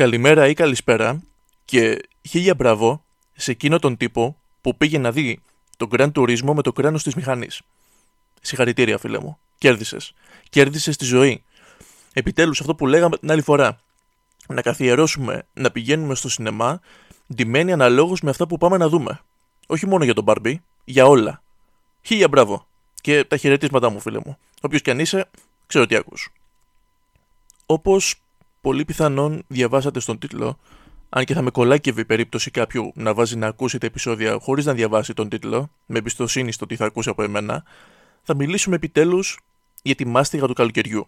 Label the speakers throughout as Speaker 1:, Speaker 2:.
Speaker 1: καλημέρα ή καλησπέρα και χίλια μπράβο σε εκείνο τον τύπο που πήγε να δει τον Grand Turismo με το κράνος της μηχανής. Συγχαρητήρια φίλε μου. Κέρδισες. Κέρδισες τη ζωή. Επιτέλους αυτό που λέγαμε την άλλη φορά. Να καθιερώσουμε να πηγαίνουμε στο σινεμά ντυμένοι αναλόγως με αυτά που πάμε να δούμε. Όχι μόνο για τον Barbie, για όλα. Χίλια μπράβο. Και τα χαιρετίσματά μου φίλε μου. Όποιος κι αν είσαι, ξέρω τι ακούς. Όπως πολύ πιθανόν διαβάσατε στον τίτλο, αν και θα με κολλάκευε η περίπτωση κάποιου να βάζει να ακούσει τα επεισόδια χωρίς να διαβάσει τον τίτλο, με εμπιστοσύνη στο τι θα ακούσει από εμένα, θα μιλήσουμε επιτέλους για τη μάστιγα του καλοκαιριού.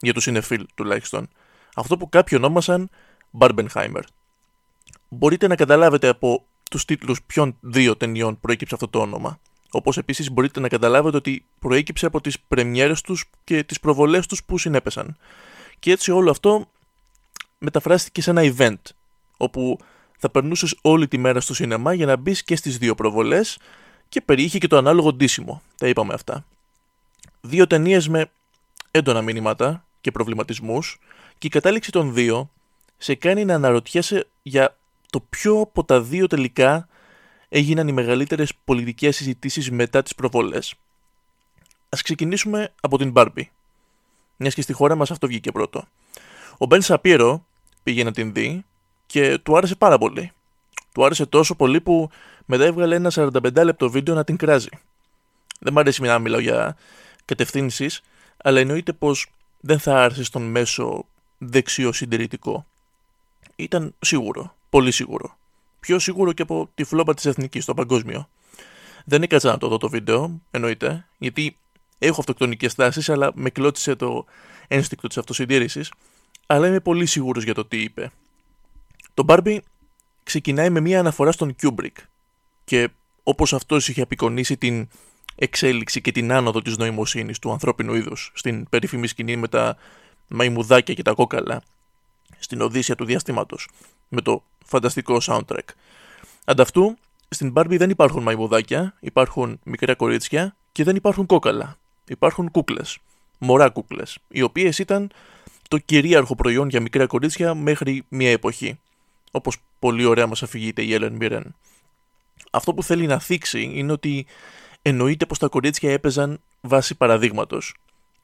Speaker 1: Για τους συνεφίλ τουλάχιστον. Αυτό που κάποιοι ονόμασαν Barbenheimer. Μπορείτε να καταλάβετε από τους τίτλους ποιων δύο ταινιών προέκυψε αυτό το όνομα. Όπως επίσης μπορείτε να καταλάβετε ότι προέκυψε από τις πρεμιέρες τους και τις προβολές τους που συνέπεσαν. Και έτσι όλο αυτό μεταφράστηκε σε ένα event, όπου θα περνούσες όλη τη μέρα στο σινεμά για να μπεις και στις δύο προβολές και περιείχε και το ανάλογο ντύσιμο. Τα είπαμε αυτά. Δύο ταινίες με έντονα μηνύματα και προβληματισμούς, και η κατάληξη των δύο σε κάνει να αναρωτιέσαι για το ποιο από τα δύο τελικά έγιναν οι μεγαλύτερες πολιτικές συζητήσεις μετά τις προβολές. Ας ξεκινήσουμε από την Barbie. Μιας και στη χώρα μας αυτό βγήκε πρώτο. Ο Μπεν Σαπίρο πήγε να την δει και του άρεσε πάρα πολύ. Του άρεσε τόσο πολύ που μετά έβγαλε ένα 45 λεπτό βίντεο να την κράζει. Δεν μου αρέσει να μιλάω για κατευθύνσεις, αλλά εννοείται πως δεν θα άρεσε στον μέσο δεξιό συντηρητικό. Ήταν σίγουρο, πολύ σίγουρο. Πιο σίγουρο και από τη φλόπα της εθνικής στο παγκόσμιο. Δεν έκατσα να το δω το βίντεο, εννοείται, γιατί έχω αυτοκτονικές τάσει, αλλά με κλώτησε το ένστικτο της αυτοσυντήρησης, αλλά είμαι πολύ σίγουρος για το τι είπε. Το Barbie ξεκινάει με μια αναφορά στον Kubrick και όπως αυτός είχε απεικονίσει την εξέλιξη και την άνοδο της νοημοσύνης του ανθρώπινου είδους στην περίφημη σκηνή με τα μαϊμουδάκια και τα κόκαλα στην Οδύσσια του διαστήματος με το φανταστικό soundtrack. Ανταυτού, στην Barbie δεν υπάρχουν μαϊμουδάκια, υπάρχουν μικρά κορίτσια και δεν υπάρχουν κόκαλα. Υπάρχουν κούκλες, μωρά κούκλες, οι οποίες ήταν το κυρίαρχο προϊόν για μικρά κορίτσια μέχρι μια εποχή όπως πολύ ωραία μας αφηγείται η Ellen Mirren. Αυτό που θέλει να θίξει είναι ότι εννοείται πως τα κορίτσια έπαιζαν βάσει παραδείγματος.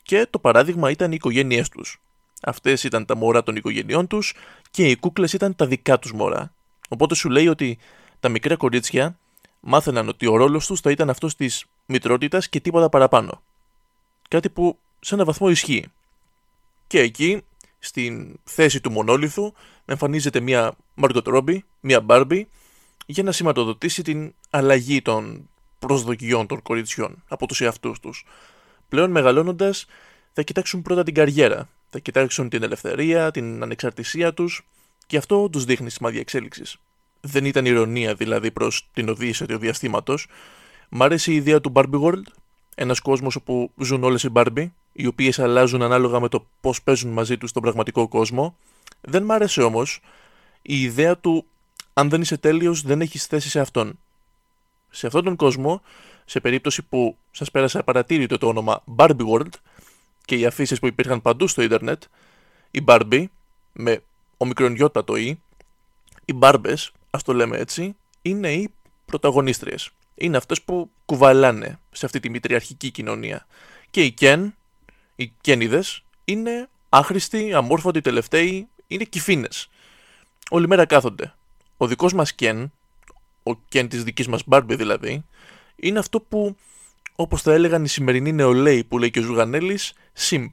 Speaker 1: Και το παράδειγμα ήταν οι οικογένειές τους. Αυτές ήταν τα μωρά των οικογενειών τους και οι κούκλες ήταν τα δικά τους μωρά. Οπότε σου λέει ότι τα μικρά κορίτσια μάθαιναν ότι ο ρόλος τους θα ήταν αυτός της μητρότητας και τίποτα παραπάνω. Κάτι που σε ένα βαθμό ισχύει. Και εκεί στην θέση του μονόλιθου εμφανίζεται μια Margot Robbie, μια Barbie, για να σηματοδοτήσει την αλλαγή των προσδοκιών των κοριτσιών από τους εαυτούς τους. Πλέον μεγαλώνοντας θα κοιτάξουν πρώτα την καριέρα, θα κοιτάξουν την ελευθερία, την ανεξαρτησία τους και αυτό τους δείχνει σημάδια εξέλιξης. Δεν ήταν ηρωνία δηλαδή προς την οδήγηση του διαστήματος. Μ' άρεσε η ιδέα του Barbie World, ένας κόσμος όπου ζουν όλες οι Barbie οι οποίες αλλάζουν ανάλογα με το πώς παίζουν μαζί τους στον πραγματικό κόσμο. Δεν μ' άρεσε όμως η ιδέα του αν δεν είσαι τέλειος δεν έχεις θέση σε αυτόν. Σε αυτόν τον κόσμο, σε περίπτωση που σας πέρασε απαρατήρητο το όνομα Barbie World και οι αφήσεις που υπήρχαν παντού στο ίντερνετ, η Barbie, με ομικρονιότατο ή, οι Barbes, ας το λέμε έτσι, είναι οι πρωταγωνίστριες. Είναι αυτές που κουβαλάνε σε αυτή τη μητριαρχική κοινωνία. Και η Ken οι κένιδες είναι άχρηστοι, αμόρφωτοι, τελευταίοι, είναι κυφίνες. Όλη μέρα κάθονται. Ο δικός μας Κεν, ο Κεν της δικής μας Μπάρμπι δηλαδή, είναι αυτό που, όπως θα έλεγαν οι σημερινοί νεολαίοι που λέει και ο Ζουγανέλης, simp.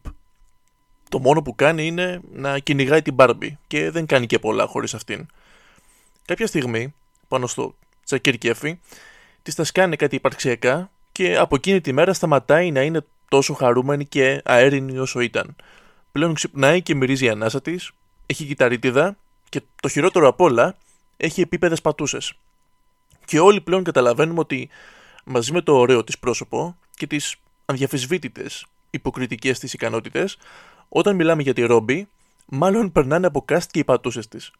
Speaker 1: Το μόνο που κάνει είναι να κυνηγάει την Μπάρμπι και δεν κάνει και πολλά χωρίς αυτήν. Κάποια στιγμή, πάνω στο τσακίρ κέφι, της τα σκάνε κάτι υπαρξιακά και από εκείνη τη μέρα σταματάει να είναι τόσο χαρούμενη και αέρινη όσο ήταν. Πλέον ξυπνάει και μυρίζει η ανάσα της, έχει κυταρίτιδα και το χειρότερο απ' όλα έχει επίπεδες πατούσες. Και όλοι πλέον καταλαβαίνουμε ότι μαζί με το ωραίο της πρόσωπο και τις αδιαφεσβήτητε υποκριτικές της ικανότητες, όταν μιλάμε για τη Ρόμπι, μάλλον περνάνε από κάστ και οι πατούσες της.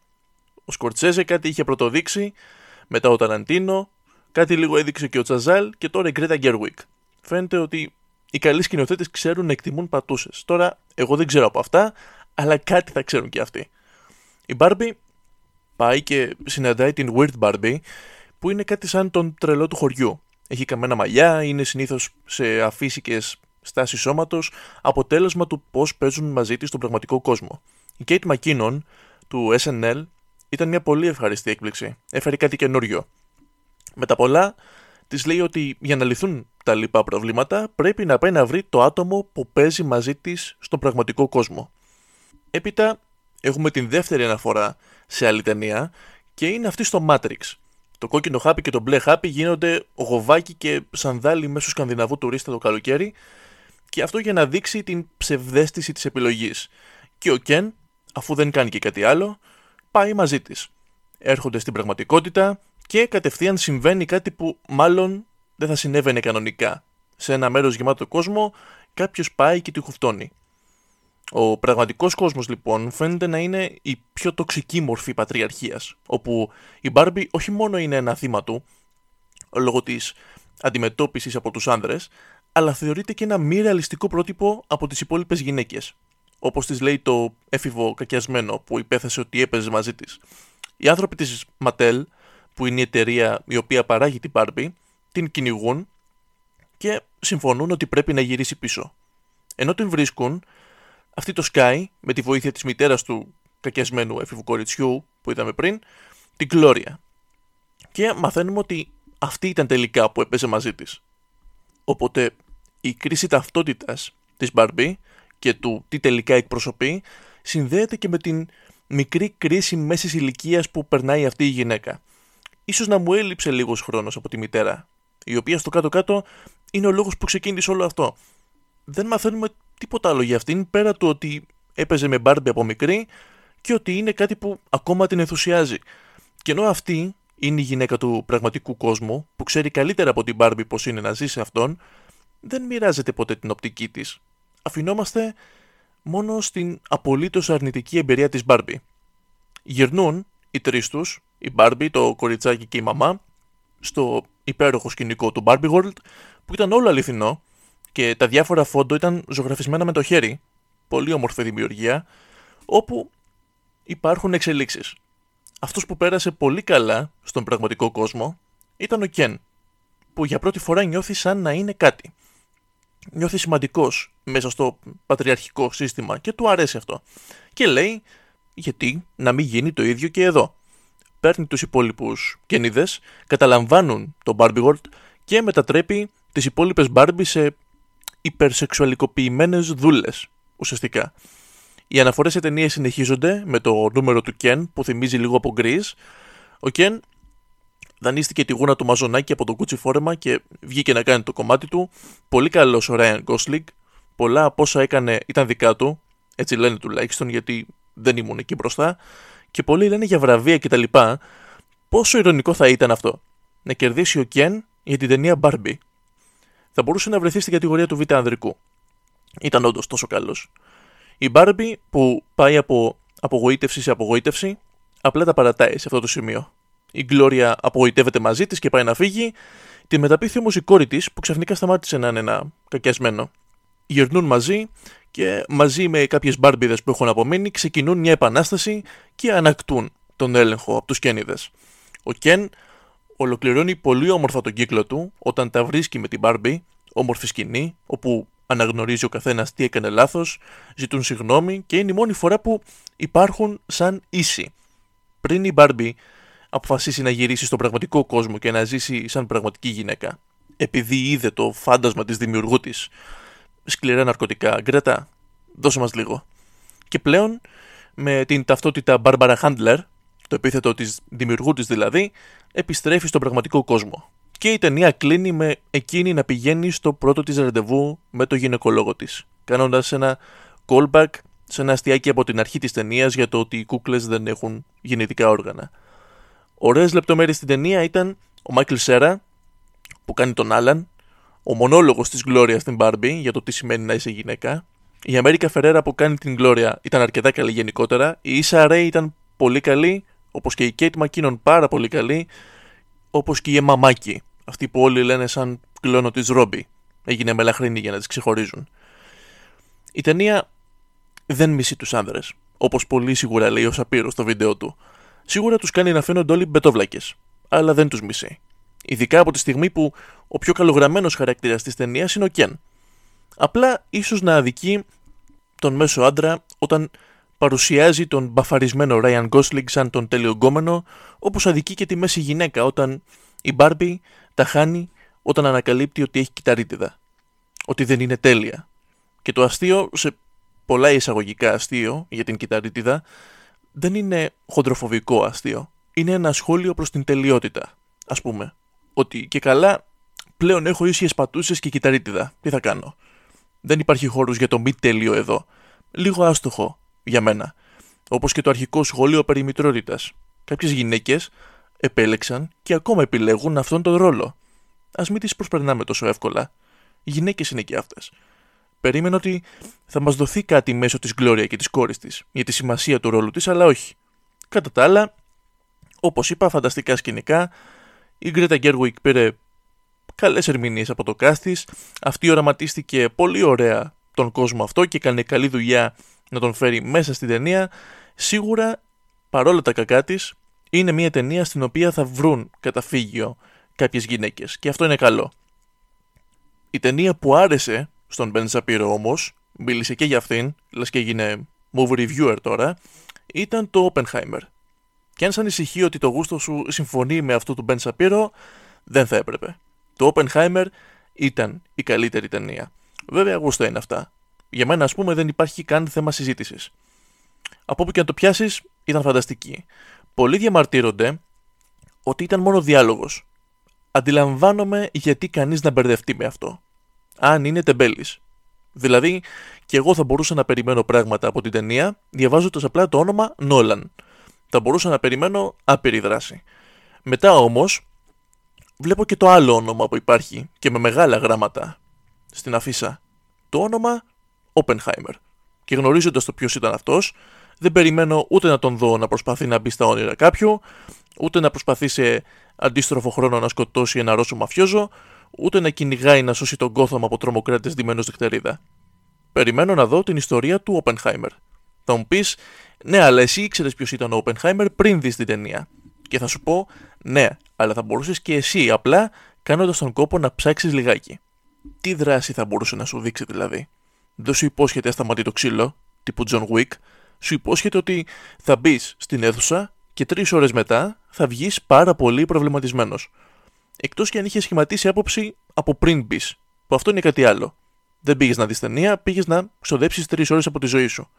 Speaker 1: Ο Σκορτσέζε κάτι είχε πρωτοδείξει, μετά ο Ταραντίνο, κάτι λίγο έδειξε και ο Τσαζάλ και τώρα η Γκρέτα Γκέρουικ. Φαίνεται ότι οι καλοί σκηνοθέτες ξέρουν να εκτιμούν πατούσες. Τώρα, εγώ δεν ξέρω από αυτά, αλλά κάτι θα ξέρουν και αυτοί. Η Barbie πάει και συναντάει την Weird Barbie, που είναι κάτι σαν τον τρελό του χωριού. Έχει καμένα μαλλιά, είναι συνήθως σε αφύσικες στάσεις σώματος, αποτέλεσμα του πώς παίζουν μαζί της στον πραγματικό κόσμο. Η Kate McKinnon του SNL ήταν μια πολύ ευχαριστή έκπληξη. Έφερε κάτι καινούριο. Με τα πολλά, της λέει ότι για να λυθούν τα λοιπά προβλήματα πρέπει να πάει να βρει το άτομο που παίζει μαζί της στον πραγματικό κόσμο. Έπειτα έχουμε την δεύτερη αναφορά σε άλλη ταινία και είναι αυτή στο Matrix. Το κόκκινο χάπι και το μπλε χάπι γίνονται γοβάκι και σανδάλι μέσω σκανδιναβού τουρίστα το καλοκαίρι και αυτό για να δείξει την ψευδέστηση της επιλογής. Και ο Κεν, αφού δεν κάνει και κάτι άλλο, πάει μαζί της. Έρχονται στην πραγματικότητα και κατευθείαν συμβαίνει κάτι που μάλλον δεν θα συνέβαινε κανονικά. Σε ένα μέρος γεμάτο κόσμο κάποιος πάει και τη χουφτώνει. Ο πραγματικός κόσμος λοιπόν φαίνεται να είναι η πιο τοξική μορφή πατριαρχίας, όπου η Μπάρμπι όχι μόνο είναι ένα θύμα του, λόγω της αντιμετώπισης από τους άνδρες, αλλά θεωρείται και ένα μη ρεαλιστικό πρότυπο από τις υπόλοιπες γυναίκες. Όπως της λέει το έφηβο κακιασμένο που υπέθεσε ότι έπαιζε μαζί της. Οι άνθρωποι της Mattel, που είναι η εταιρεία η οποία παράγει την Barbie, την κυνηγούν και συμφωνούν ότι πρέπει να γυρίσει πίσω. Ενώ την βρίσκουν, αυτή το Sky, με τη βοήθεια της μητέρας του κακιασμένου έφηβου κοριτσιού που είδαμε πριν, την Gloria. Και μαθαίνουμε ότι αυτή ήταν τελικά που έπαιζε μαζί της. Οπότε η κρίση ταυτότητας της Barbie και του τι τελικά εκπροσωπεί συνδέεται και με την μικρή κρίση μέσης ηλικίας που περνάει αυτή η γυναίκα. Ίσως να μου έλειψε λίγος χρόνος από τη μητέρα, η οποία στο κάτω-κάτω είναι ο λόγος που ξεκίνησε όλο αυτό. Δεν μαθαίνουμε τίποτα άλλο για αυτήν πέρα του ότι έπαιζε με Barbie από μικρή και ότι είναι κάτι που ακόμα την ενθουσιάζει. Και ενώ αυτή είναι η γυναίκα του πραγματικού κόσμου, που ξέρει καλύτερα από την Barbie πώς είναι να ζει σε αυτόν, δεν μοιράζεται ποτέ την οπτική της. Αφινόμαστε μόνο στην απολύτως αρνητική εμπειρία της Barbie. Γυρνούν οι τρεις τους, η Barbie, το κοριτσάκι και η μαμά, στο υπέροχο σκηνικό του Barbie World, που ήταν όλο αληθινό και τα διάφορα φόντο ήταν ζωγραφισμένα με το χέρι, πολύ όμορφη δημιουργία, όπου υπάρχουν εξελίξεις. Αυτός που πέρασε πολύ καλά στον πραγματικό κόσμο ήταν ο Κεν, που για πρώτη φορά νιώθει σαν να είναι κάτι. Νιώθει σημαντικός μέσα στο πατριαρχικό σύστημα και του αρέσει αυτό. Και λέει, γιατί να μην γίνει το ίδιο και εδώ. Παίρνει τους υπόλοιπους κενίδες, καταλαμβάνουν το Barbie World και μετατρέπει τις υπόλοιπες Barbie σε υπερσεξουαλικοποιημένες δούλες, ουσιαστικά. Οι αναφορές σε ταινίες συνεχίζονται με το νούμερο του Ken που θυμίζει λίγο από Grease. Ο Ken δανείστηκε τη γούνα του μαζονάκι από το κούτσι φόρεμα και βγήκε να κάνει το κομμάτι του. Πολύ καλός ο Ryan Gosling. Πολλά από όσα έκανε ήταν δικά του. Έτσι λένε τουλάχιστον γιατί δεν ήμουν εκεί μπροστά. Και πολλοί λένε για βραβεία κτλ. Πόσο ηρωνικό θα ήταν αυτό. Να κερδίσει ο Ken για την ταινία Barbie. Θα μπορούσε να βρεθεί στην κατηγορία του β' ανδρικού. Ήταν όντως τόσο καλός. Η Barbie που πάει από απογοήτευση σε απογοήτευση απλά τα παρατάει σε αυτό το σημείο. Η Gloria απογοητεύεται μαζί της και πάει να φύγει. Τη μεταπίθει όμως η κόρη της που ξαφνικά σταμάτησε να είναι ένα κακιασμένο. Γυρνούν μαζί και μαζί με κάποιες μπάρμπιδες που έχουν απομείνει ξεκινούν μια επανάσταση και ανακτούν τον έλεγχο από τους Κένιδες. Ο Κεν ολοκληρώνει πολύ όμορφα τον κύκλο του όταν τα βρίσκει με την Barbie, όμορφη σκηνή, όπου αναγνωρίζει ο καθένας τι έκανε λάθος, ζητούν συγγνώμη και είναι η μόνη φορά που υπάρχουν σαν ίσοι. Πριν η Barbie αποφασίσει να γυρίσει στον πραγματικό κόσμο και να ζήσει σαν πραγματική γυναίκα. Επειδή είδε το φάντασμα της δημιουργού της. Σκληρά ναρκωτικά. Γκρέτα, δώσε μας λίγο. Και πλέον με την ταυτότητα Barbara Handler, το επίθετο της δημιουργού της δηλαδή, επιστρέφει στον πραγματικό κόσμο. Και η ταινία κλείνει με εκείνη να πηγαίνει στο πρώτο της ραντεβού με το γυναικολόγο της, κάνοντας ένα callback σε ένα αστιάκι από την αρχή της ταινίας για το ότι οι κούκλες δεν έχουν γεννητικά όργανα. Ωραίες λεπτομέρειες στην ταινία ήταν ο Μάικλ Σέρα που κάνει τον Άλαν, ο μονόλογος της Γκλώρια στην Barbie για το τι σημαίνει να είσαι γυναίκα, η Αμέρικα Φερέρα που κάνει την Γκλώρια ήταν αρκετά καλή γενικότερα, η Ίσα Ρέι ήταν πολύ καλή, όπως και η Κέιτ Μακίνον πάρα πολύ καλή, όπως και η Εμαμάκη, αυτή που όλοι λένε σαν κλόνο της Ρόμπι. Έγινε μελαχρινή για να τις ξεχωρίζουν. Η ταινία δεν μισεί τους άνδρες. όπως πολύ σίγουρα λέει ο Σαπύρο στο βίντεο του. Σίγουρα τους κάνει να φαίνονται όλοι μπετόβλακες, αλλά δεν τους μισεί. Ειδικά από τη στιγμή που ο πιο καλογραμμένος χαρακτήρας της ταινίας είναι ο Κεν. Απλά ίσως να αδικεί τον μέσο άντρα όταν παρουσιάζει τον μπαφαρισμένο Ryan Gosling σαν τον τελειογκόμενο, όπως αδικεί και τη μέση γυναίκα όταν η Μπάρμπι τα χάνει όταν ανακαλύπτει ότι έχει κυταρίτιδα. Ότι δεν είναι τέλεια. Και το αστείο, σε πολλά εισαγωγικά αστείο για την κυταρίτιδα, δεν είναι χοντροφοβικό αστείο. Είναι ένα σχόλιο προς την τελειότητα, ας πούμε. Ότι και καλά πλέον έχω ίσιες πατούσες και κυταρίτιδα. Τι θα κάνω; Δεν υπάρχει χώρος για το μη τέλειο εδώ. Λίγο άστοχο για μένα. Όπως και το αρχικό σχόλιο περί μητρότητας. Κάποιες γυναίκες επέλεξαν και ακόμα επιλέγουν αυτόν τον ρόλο. Α μην τις προσπερνάμε τόσο εύκολα. Γυναίκες είναι και αυτές. Περίμενα ότι θα μας δοθεί κάτι μέσω της Γκλώρια και της κόρης της για τη σημασία του ρόλου της, αλλά όχι. Κατά τα άλλα, όπως είπα, φανταστικά σκηνικά. Η Γκρέτα Γκέρουικ πήρε καλές ερμηνείες από το cast Αυτή οραματίστηκε πολύ ωραία τον κόσμο αυτό και έκανε καλή δουλειά να τον φέρει μέσα στην ταινία, σίγουρα παρόλα τα κακά της, είναι μια ταινία στην οποία θα βρουν καταφύγιο κάποιες γυναίκες και αυτό είναι καλό. Η ταινία που άρεσε στον Ben Shapiro όμως, μίλησε και για αυτήν, λες και έγινε movie reviewer τώρα, ήταν το Oppenheimer. Και αν σε ανησυχεί ότι το γούστο σου συμφωνεί με αυτό του Ben Shapiro, δεν θα έπρεπε. Το Oppenheimer ήταν η καλύτερη ταινία. Βέβαια, γούστο είναι αυτά. Για μένα, ας πούμε, δεν υπάρχει καν θέμα συζήτησης. Από όπου και να το πιάσεις, ήταν φανταστική. Πολλοί διαμαρτύρονται ότι ήταν μόνο διάλογος. Αντιλαμβάνομαι γιατί κανείς να μπερδευτεί με αυτό. Αν είναι τεμπέλης. Δηλαδή, και εγώ θα μπορούσα να περιμένω πράγματα από την ταινία διαβάζοντας απλά το όνομα Νόλαν. Θα μπορούσα να περιμένω άπειρη δράση. Μετά όμως, βλέπω και το άλλο όνομα που υπάρχει και με μεγάλα γράμματα στην αφίσα. Το όνομα Oppenheimer. Και γνωρίζοντας το ποιος ήταν αυτός, δεν περιμένω ούτε να τον δω να προσπαθεί να μπει στα όνειρα κάποιου, ούτε να προσπαθεί σε αντίστροφο χρόνο να σκοτώσει ένα Ρώσο μαφιόζο, ούτε να κυνηγάει να σώσει τον κόθωμα από τρομοκράτες δημένου δευτερίδα. Περιμένω να δω την ιστορία του Oppenheimer. Θα μου πεις, ναι, αλλά εσύ ήξερες ποιος ήταν ο Oppenheimer πριν δεις την ταινία. Και θα σου πω, ναι, αλλά θα μπορούσες και εσύ απλά κάνοντας τον κόπο να ψάξεις λιγάκι. Τι δράση θα μπορούσε να σου δείξει δηλαδή; Δεν σου υπόσχεται να σταματεί το ξύλο, τύπου John Wick, σου υπόσχεται ότι θα μπεις στην αίθουσα και τρεις ώρες μετά θα βγεις πάρα πολύ προβληματισμένος. Εκτός και αν είχες σχηματίσει άποψη από πριν μπεις, που αυτό είναι κάτι άλλο. Δεν πήγες να δεις ταινία, πήγες να ξοδέψεις τρεις ώρες από τη ζωή σου.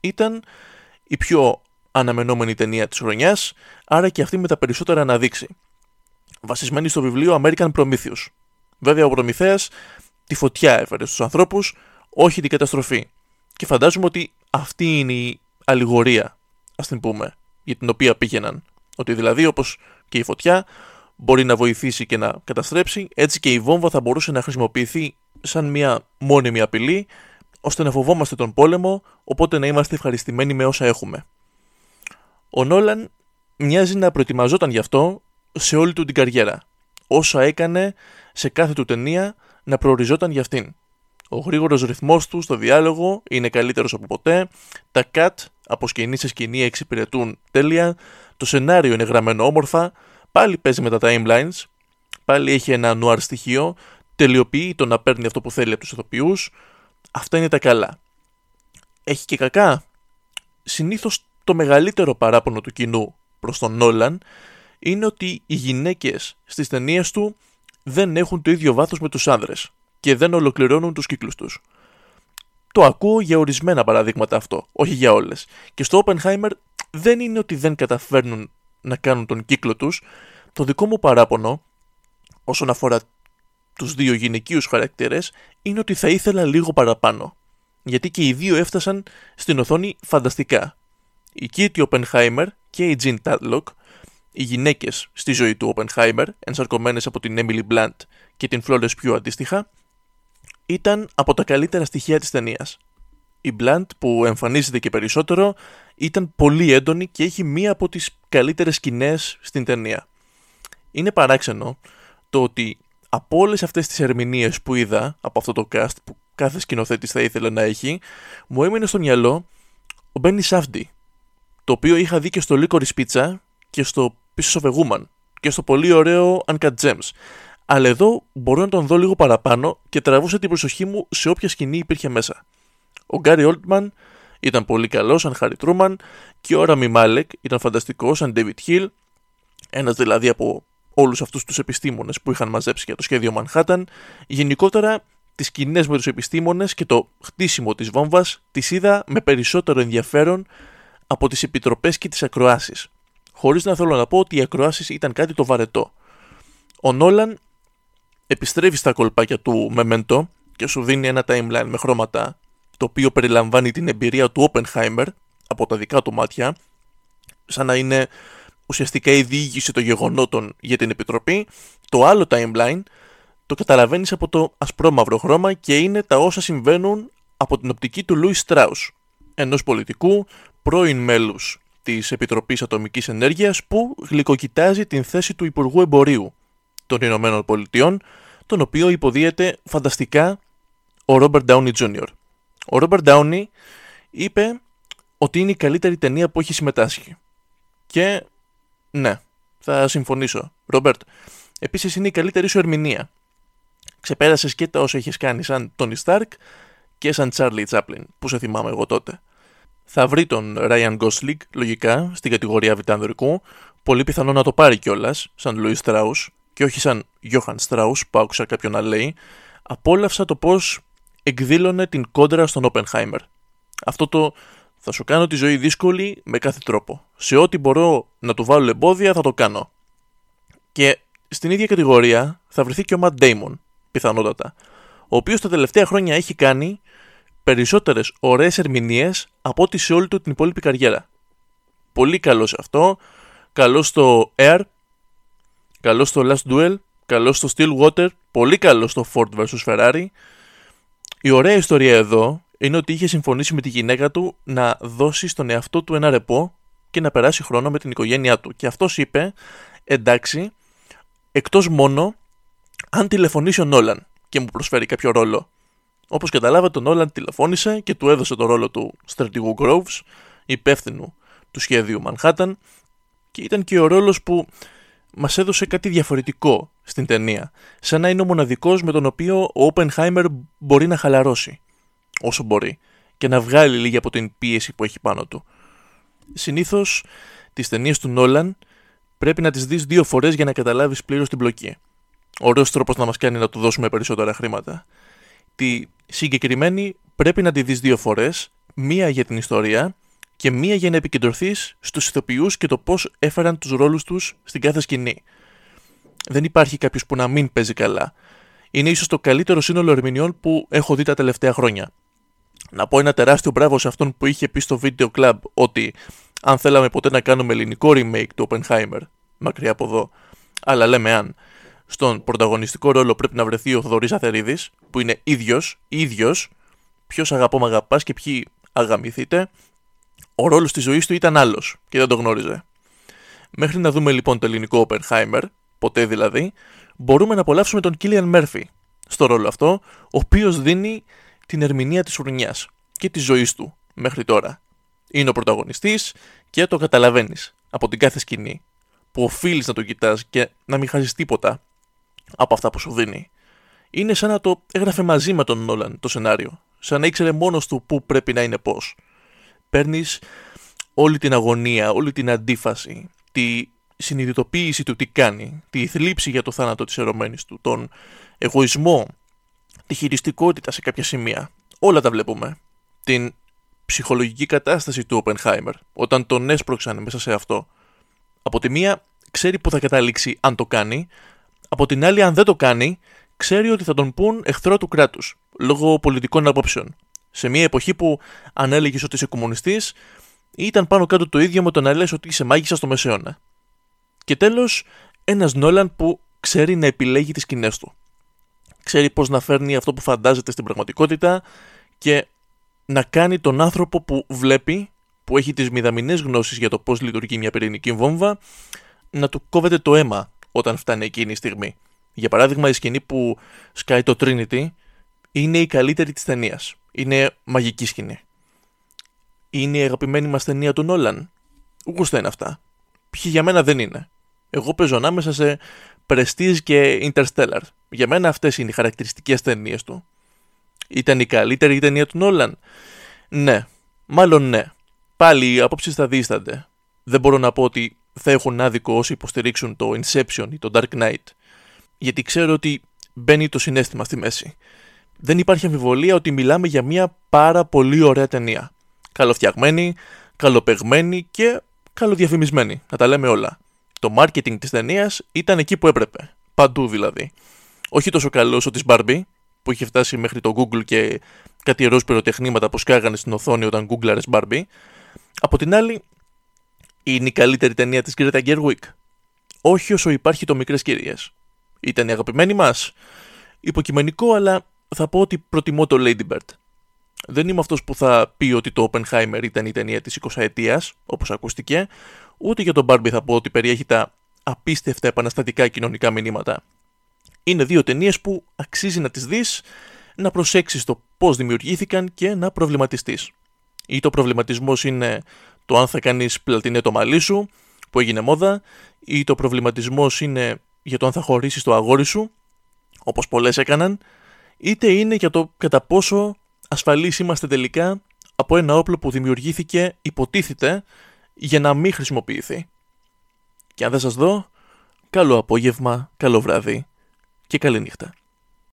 Speaker 1: Ήταν η πιο αναμενόμενη ταινία της χρονιάς, άρα και αυτή με τα περισσότερα να δείξει. Βασισμένη στο βιβλίο American Prometheus. Βέβαια, ο Προμηθέας τη φωτιά έφερε στους ανθρώπους, όχι την καταστροφή. Και φαντάζομαι ότι αυτή είναι η αλληγορία, ας την πούμε, για την οποία πήγαιναν. Ότι δηλαδή όπως και η φωτιά μπορεί να βοηθήσει και να καταστρέψει, έτσι και η βόμβα θα μπορούσε να χρησιμοποιηθεί σαν μια μόνιμη απειλή, ώστε να φοβόμαστε τον πόλεμο, οπότε να είμαστε ευχαριστημένοι με όσα έχουμε. Ο Νόλαν μοιάζει να προετοιμαζόταν γι' αυτό σε όλη του την καριέρα. Όσα έκανε σε κάθε του ταινία να προοριζόταν για αυτήν. Ο γρήγορος ρυθμός του στο διάλογο είναι καλύτερος από ποτέ. Τα cut από σκηνή σε σκηνή εξυπηρετούν τέλεια. Το σενάριο είναι γραμμένο όμορφα. Πάλι παίζει με τα timelines. Πάλι έχει ένα νουάρ στοιχείο. Τελειοποιεί το να παίρνει αυτό που θέλει από τους ηθοποιούς. Αυτά είναι τα καλά. Έχει και κακά. Συνήθως το μεγαλύτερο παράπονο του κοινού προς τον Νόλαν είναι ότι οι γυναίκες στις ταινίες του δεν έχουν το ίδιο βάθος με τους άνδρες και δεν ολοκληρώνουν τους κύκλους τους. Το ακούω για ορισμένα παραδείγματα αυτό, όχι για όλες. Και στο Oppenheimer δεν είναι ότι δεν καταφέρνουν να κάνουν τον κύκλο τους. Το δικό μου παράπονο, όσον αφορά τους δύο γυναικείους χαρακτήρες, είναι ότι θα ήθελα λίγο παραπάνω. Γιατί και οι δύο έφτασαν στην οθόνη φανταστικά. Η Kitty Oppenheimer και η Jean Tadlock, οι γυναίκες στη ζωή του Oppenheimer, ενσαρκωμένες από την Emily Blunt και την Florence Pugh αντίστοιχα, ήταν από τα καλύτερα στοιχεία της ταινίας. Η Blunt που εμφανίζεται και περισσότερο ήταν πολύ έντονη και έχει μία από τις καλύτερες σκηνές στην ταινία. Είναι παράξενο το ότι από όλες αυτές τις ερμηνείες που είδα από αυτό το cast που κάθε σκηνοθέτης θα ήθελε να έχει, μου έμεινε στο μυαλό ο Μπένι Σάφντι, το οποίο είχα δει και στο Licorice Pizza και στο Pieces of a Woman και στο πολύ ωραίο Uncut Gems. Αλλά εδώ μπορώ να τον δω λίγο παραπάνω και τραβούσε την προσοχή μου σε όποια σκηνή υπήρχε μέσα. Ο Γκάρι Όλτμαν ήταν πολύ καλός σαν Χάρι Τρούμαν και ο Ραμι Μάλεκ ήταν φανταστικός σαν David Hill, ένας δηλαδή από όλους αυτούς τους επιστήμονες που είχαν μαζέψει για το σχέδιο Manhattan. Γενικότερα, τις σκηνές με τους επιστήμονες και το χτίσιμο της βόμβας τις είδα με περισσότερο ενδιαφέρον από τις επιτροπές και τις ακροάσεις. Χωρίς να θέλω να πω ότι οι ακροάσεις ήταν κάτι το βαρετό. Ο Νόλαν επιστρέφει στα κολπάκια του Memento και σου δίνει ένα timeline με χρώματα το οποίο περιλαμβάνει την εμπειρία του Oppenheimer από τα δικά του μάτια σαν να είναι ουσιαστικά η διήγηση των γεγονότων για την Επιτροπή. Το άλλο timeline το καταλαβαίνεις από το ασπρόμαυρο χρώμα και είναι τα όσα συμβαίνουν από την οπτική του Λούι Στράους, ενός πολιτικού πρώην μέλους της Επιτροπής Ατομικής Ενέργειας που γλυκοκοιτάζει την θέση του Υπουργού Εμπορίου των Ηνωμένων Πολιτειών, τον οποίο υποδίεται φανταστικά ο Ρόμπερτ Ντάουνι Τζούνιορ. Ο Ρόμπερτ Ντάουνι είπε ότι είναι η καλύτερη ταινία που έχει συμμετάσχει. Και ναι, θα συμφωνήσω. Ρόμπερτ, επίσης είναι η καλύτερη σου ερμηνεία. Ξεπέρασες και τα όσα έχει κάνει σαν Τόνι Σταρκ και σαν Τσάρλι Τσάπλιν, που σε θυμάμαι εγώ τότε. Θα βρει τον Ράιαν Γκόσλιγκ, λογικά, στην κατηγορία Βιτάνδρικου, πολύ πιθανό να το πάρει κιόλας, σαν Λουί Στράου, και όχι σαν Γιώχαν Στράου, που άκουσα κάποιον να λέει. Απόλαυσα το πώς εκδήλωνε την κόντρα στον Όπενχάιμερ. Αυτό το θα σου κάνω τη ζωή δύσκολη με κάθε τρόπο. Σε ό,τι μπορώ να του βάλω εμπόδια θα το κάνω. Και στην ίδια κατηγορία θα βρεθεί και ο Ματ Ντέιμον, πιθανότατα, ο οποίος τα τελευταία χρόνια έχει κάνει περισσότερες ωραίες ερμηνείες από ό,τι σε όλη του την υπόλοιπη καριέρα. Πολύ καλό σε αυτό. Καλό στο Air. Καλό στο Last Duel. Καλό στο Stillwater. Πολύ καλό στο Ford vs Ferrari. Η ωραία ιστορία εδώ είναι ότι είχε συμφωνήσει με τη γυναίκα του να δώσει στον εαυτό του ένα ρεπό και να περάσει χρόνο με την οικογένειά του. Και αυτός είπε, εντάξει, εκτός μόνο αν τηλεφωνήσει ο Νόλαν και μου προσφέρει κάποιο ρόλο. Όπως καταλάβατε, ο Νόλαν τηλεφώνησε και του έδωσε το ρόλο του στρατηγού Groves, υπεύθυνου του σχέδιου Manhattan, και ήταν και ο ρόλος που μας έδωσε κάτι διαφορετικό στην ταινία. Σαν να είναι ο μοναδικός με τον οποίο ο Oppenheimer μπορεί να χαλαρώσει όσο μπορεί και να βγάλει λίγη από την πίεση που έχει πάνω του. Συνήθως τις ταινίες του Νόλαν πρέπει να τις δεις δύο φορές για να καταλάβεις πλήρως την πλοκή. Ωραίος τρόπος να μας κάνει να του δώσουμε περισσότερα χρήματα. Τη συγκεκριμένη πρέπει να τη δεις δύο φορές, μία για την ιστορία και μία για να επικεντρωθείς στους ηθοποιούς και το πώς έφεραν τους ρόλους τους στην κάθε σκηνή. Δεν υπάρχει κάποιος που να μην παίζει καλά. Είναι ίσως το καλύτερο σύνολο ερμηνεών που έχω δει τα τελευταία χρόνια. Να πω ένα τεράστιο μπράβο σε αυτόν που είχε πει στο Video Club ότι αν θέλαμε ποτέ να κάνουμε ελληνικό remake του Oppenheimer, μακριά από εδώ, αλλά λέμε αν, στον πρωταγωνιστικό ρόλο πρέπει να βρεθεί ο Θοδωρής Αθερίδης, που είναι ίδιος, ίδιος, ποιος αγαπώ με αγαπάς και ποιοι αγαμηθείτε, ο ρόλος της ζωής του ήταν άλλος και δεν το γνώριζε. Μέχρι να δούμε λοιπόν το ελληνικό Oppenheimer, ποτέ δηλαδή, μπορούμε να απολαύσουμε τον Κίλιαν Μέρφυ στο ρόλο αυτό, ο οποίος δίνει την ερμηνεία της φουρνιάς και της ζωής του μέχρι τώρα. Είναι ο πρωταγωνιστής και το καταλαβαίνεις από την κάθε σκηνή που οφείλεις να το κοιτάς και να μην χάσεις τίποτα από αυτά που σου δίνει. Είναι σαν να το έγραφε μαζί με τον Νόλαν το σενάριο, σαν να ήξερε μόνος του πού πρέπει να είναι πώς. Παίρνεις όλη την αγωνία, όλη την αντίφαση, τη συνειδητοποίηση του τι κάνει, τη θλίψη για το θάνατο της ερωμένης του, τον εγωισμό τη χειριστικότητα σε κάποια σημεία. Όλα τα βλέπουμε. Την ψυχολογική κατάσταση του Oppenheimer όταν τον έσπρωξαν μέσα σε αυτό. Από τη μία ξέρει που θα καταλήξει αν το κάνει, από την άλλη αν δεν το κάνει ξέρει ότι θα τον πούν εχθρό του κράτους λόγω πολιτικών απόψεων. Σε μια εποχή που αν έλεγε ότι είσαι κομμουνιστής ήταν πάνω κάτω το ίδιο με το να λες ότι είσαι μάγισσα στο μεσαίωνα. Και τέλος, ένας Νόλαν που ξέρει να επιλέγει τις σκηνές του ξέρει πώς να φέρνει αυτό που φαντάζεται στην πραγματικότητα και να κάνει τον άνθρωπο που βλέπει, που έχει τις μηδαμινές γνώσεις για το πώς λειτουργεί μια πυρηνική βόμβα, να του κόβεται το αίμα όταν φτάνει εκείνη η στιγμή. Για παράδειγμα, η σκηνή που σκάει το Trinity είναι η καλύτερη της ταινίας. Είναι μαγική σκηνή. είναι η αγαπημένη μας ταινία του Νόλαν. Γούστα είναι αυτά. Ποιοι για μένα δεν είναι. Εγώ παίζω ανάμεσα σε Prestige και Interstellar. Για μένα αυτές είναι οι χαρακτηριστικές ταινίες του. Ήταν η καλύτερη ταινία του Νόλαν. Ναι. Μάλλον ναι. Πάλι οι απόψεις θα δίστανται. Δεν μπορώ να πω ότι θα έχουν άδικο όσοι υποστηρίξουν το Inception ή το Dark Knight. Γιατί ξέρω ότι μπαίνει το συνέστημα στη μέση. Δεν υπάρχει αμφιβολία ότι μιλάμε για μια πάρα πολύ ωραία ταινία. Καλοφτιαγμένη, καλοπεγμένη και καλοδιαφημισμένη. Να τα λέμε όλα. Το marketing της ταινίας ήταν εκεί που έπρεπε. Παντού δηλαδή. Όχι τόσο καλό όσο της Barbie, που είχε φτάσει μέχρι το Google και κάτι ροζ πυροτεχνήματα που σκάγανε στην οθόνη όταν Googleαρες Barbie. Από την άλλη, είναι η καλύτερη ταινία της Greta Gerwig. Όχι όσο υπάρχει το Μικρές Κυρίες. Ήταν η αγαπημένη μας. Υποκειμενικό, αλλά θα πω ότι προτιμώ το Lady Bird. Δεν είμαι αυτός που θα πει ότι το Oppenheimer ήταν η ταινία της 20 ετίας, όπως ακούστηκε, ούτε για τον Barbie θα πω ότι περιέχει τα απίστευτα επαναστατικά κοινωνικά μηνύματα. Είναι δύο ταινίες που αξίζει να τις δεις, να προσέξεις το πώς δημιουργήθηκαν και να προβληματιστείς. Ή το προβληματισμός είναι το αν θα κάνεις πλατινέ το μαλλί σου, που έγινε μόδα, ή το προβληματισμός είναι για το αν θα χωρίσεις το αγόρι σου, όπως πολλές έκαναν, είτε είναι για το κατά πόσο ασφαλείς είμαστε τελικά από ένα όπλο που δημιουργήθηκε, υποτίθεται, για να μην χρησιμοποιηθεί. Και αν δεν σας δω, καλό απόγευμα, καλό βράδυ και καλή νύχτα.